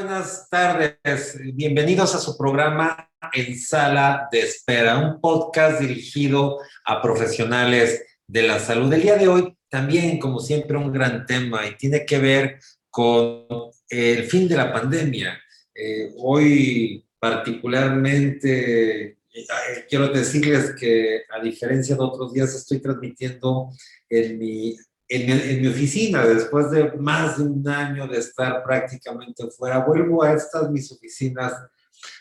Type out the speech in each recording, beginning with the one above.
buenas tardes. Bienvenidos a su programa En Sala de Espera, un podcast dirigido a profesionales de la salud. El día de hoy también, como siempre, un gran tema y tiene que ver con el fin de la pandemia. Eh, hoy particularmente eh, quiero decirles que a diferencia de otros días estoy transmitiendo en mi en, mi oficina, después de más de un año de estar prácticamente fuera, vuelvo a estas mis oficinas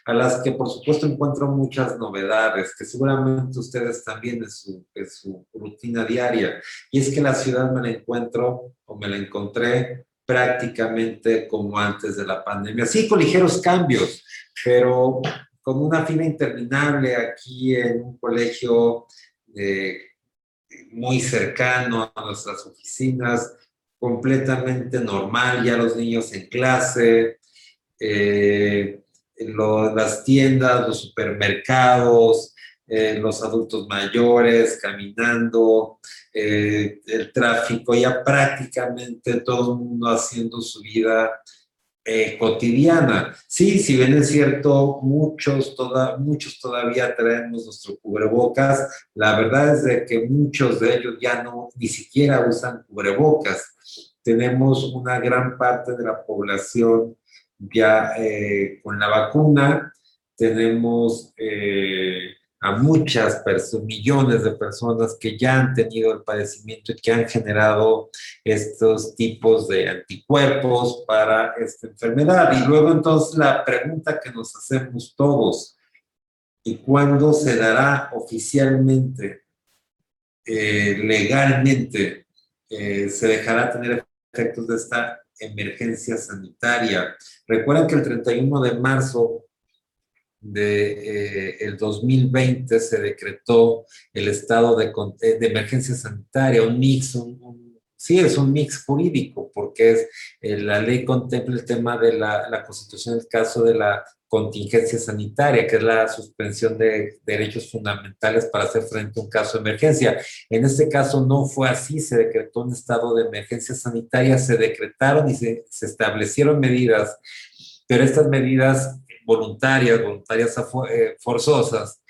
a las que por supuesto encuentro muchas novedades, que seguramente ustedes también en su, en su rutina diaria. Y es que la ciudad me la encuentro o me la encontré prácticamente como antes de la pandemia. Sí, con ligeros cambios, pero con una fila interminable aquí en un colegio muy cercano a nuestras oficinas, completamente normal, ya los niños en clase, eh, las tiendas, los supermercados, eh, los adultos mayores caminando, eh, el tráfico, ya prácticamente todo el mundo haciendo su vida eh, cotidiana. Sí, si bien es cierto, muchos, muchos todavía traemos nuestro cubrebocas, la verdad es de que muchos de ellos ya no, ni siquiera usan cubrebocas. Tenemos una gran parte de la población ya eh, con la vacuna, tenemos eh, a muchas personas, millones de personas que ya han tenido el padecimiento y que han generado estos tipos de anticuerpos para esta enfermedad. Y luego entonces la pregunta que nos hacemos todos, ¿y cuándo se dará oficialmente, eh, legalmente, eh, se dejará tener efectos de esta emergencia sanitaria? Recuerden que el 31 de marzo de eh, el 2020 se decretó el estado de, eh, emergencia sanitaria, un mix, sí es un mix jurídico, porque es, eh, la ley contempla el tema de la, la constitución el caso de la contingencia sanitaria, que es la suspensión de derechos fundamentales para hacer frente a un caso de emergencia. En este caso no fue así, se decretó un estado de emergencia sanitaria, se decretaron y se establecieron medidas, pero estas medidas voluntarias, voluntarias eh, forzosas,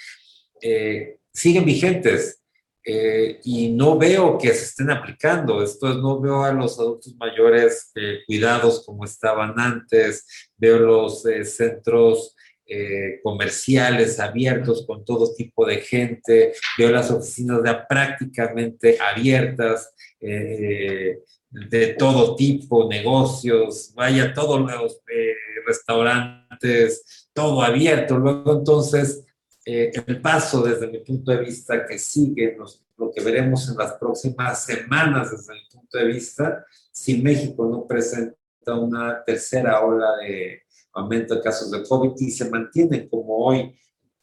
eh, siguen vigentes eh, y no veo que se estén aplicando. Esto es, no veo a los adultos mayores cuidados como estaban antes, veo los centros comerciales abiertos con todo tipo de gente, veo las oficinas ya prácticamente abiertas de todo tipo, negocios, vaya, todos los eh, restaurantes, todo abierto. Luego entonces, eh, el paso desde mi punto de vista que sigue, lo que veremos en las próximas semanas desde mi punto de vista, si México no presenta una tercera ola de aumento de casos de COVID y se mantiene como hoy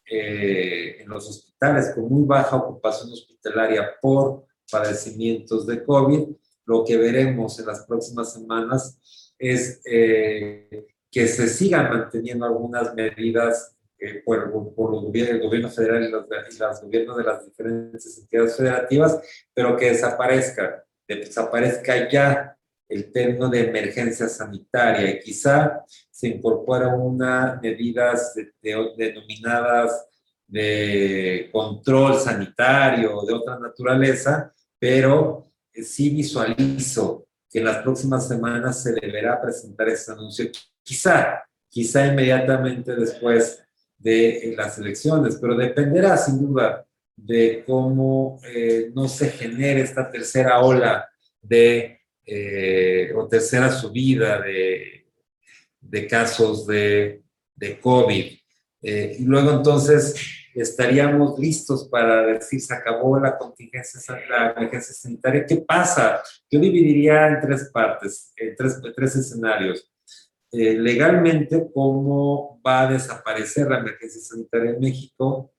eh, en los hospitales con muy baja ocupación hospitalaria por padecimientos de COVID, lo que veremos en las próximas semanas es eh, que se sigan manteniendo algunas medidas eh, por, por el gobierno federal y los, gobiernos de las diferentes entidades federativas, pero que desaparezca, desaparezca ya el término de emergencia sanitaria. Y quizá se incorpore unas medidas denominadas de control sanitario o de otra naturaleza, pero sí visualizo que en las próximas semanas se deberá presentar este anuncio, quizá, quizá inmediatamente después de las elecciones, pero dependerá sin duda de cómo eh, no se genere esta tercera ola de, eh, o tercera subida de, de casos de, de COVID. Eh, y luego entonces estaríamos listos para decir se acabó la contingencia, la emergencia sanitaria. ¿Qué pasa? Yo dividiría en tres partes, en tres, tres escenarios. Eh, legalmente, cómo va a desaparecer la emergencia sanitaria en México,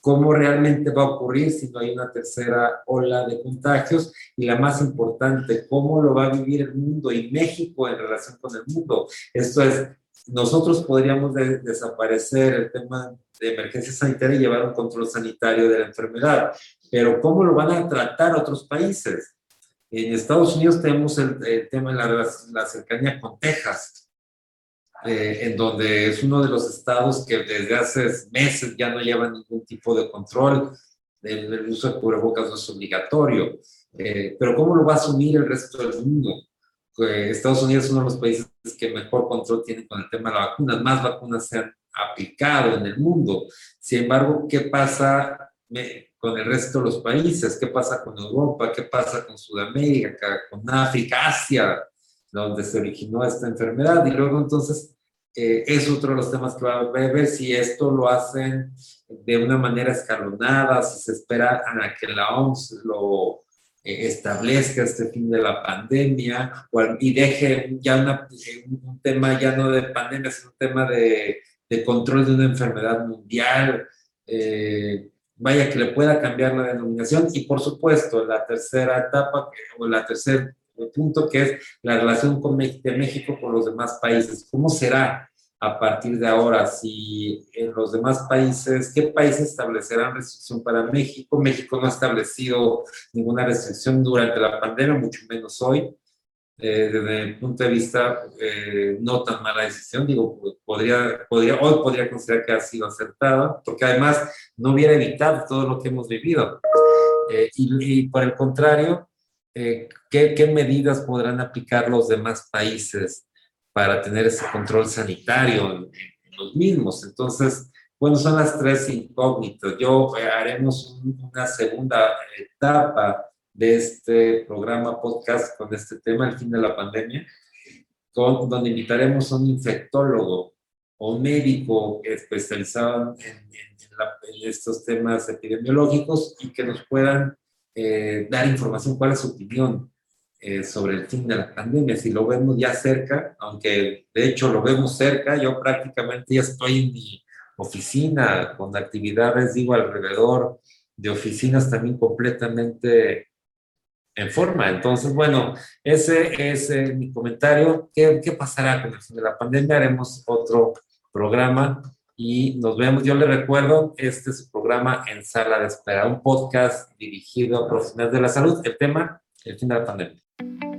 cómo realmente va a ocurrir si no hay una tercera ola de contagios y la más importante, cómo lo va a vivir el mundo y México en relación con el mundo. Esto es, nosotros podríamos desaparecer el tema de emergencia sanitaria y llevar un control sanitario de la enfermedad. Pero ¿cómo lo van a tratar otros países? En Estados Unidos tenemos el, tema de la, la, cercanía con Texas. Eh, en donde es uno de los estados que desde hace meses ya no lleva ningún tipo de control. El, uso de cubrebocas no es obligatorio. Eh, pero ¿cómo lo va a asumir el resto del mundo? Estados Unidos es uno de los países que mejor control tiene con el tema de las vacunas. Más vacunas se han aplicado en el mundo. Sin embargo, ¿qué pasa con el resto de los países? ¿Qué pasa con Europa? ¿Qué pasa con Sudamérica, con África, Asia, donde se originó esta enfermedad? Y luego entonces eh, es otro de los temas que va a ver si esto lo hacen de una manera escalonada, si se espera a que la OMS lo eh, establezca este fin de la pandemia y deje ya un tema ya no de pandemia, sino un tema de, de control de una enfermedad mundial. Eh, vaya que le pueda cambiar la denominación y por supuesto la tercera etapa o la tercer punto que es la relación con, de México con los demás países. ¿Cómo será a partir de ahora? Si en los demás países, ¿qué países establecerán restricción para México? México no ha establecido ninguna restricción durante la pandemia, mucho menos hoy. Eh, desde el punto de vista eh, no tan mala decisión, digo, podría, podría, hoy podría considerar que ha sido acertada, porque además no hubiera evitado todo lo que hemos vivido. Eh, y, por el contrario, ¿qué, ¿qué, medidas podrán aplicar los demás países para tener ese control sanitario en, los mismos? Entonces, bueno, son las tres incógnitas. Yo haremos una segunda etapa de este programa podcast con este tema, el fin de la pandemia, con, donde invitaremos a un infectólogo o un médico especializado en, estos temas epidemiológicos y que nos puedan eh, dar información, cuál es su opinión eh, sobre el fin de la pandemia, si lo vemos ya cerca, aunque de hecho lo vemos cerca, yo prácticamente ya estoy en mi oficina con actividades, digo, alrededor de oficinas también completamente en forma. Entonces, bueno, ese es eh, mi comentario. ¿Qué, ¿Qué, pasará con el fin de la pandemia? Haremos otro programa y nos vemos. Yo le recuerdo, este es su programa En Sala de Espera, un podcast dirigido a profesionales de la salud. El tema, el fin de la pandemia.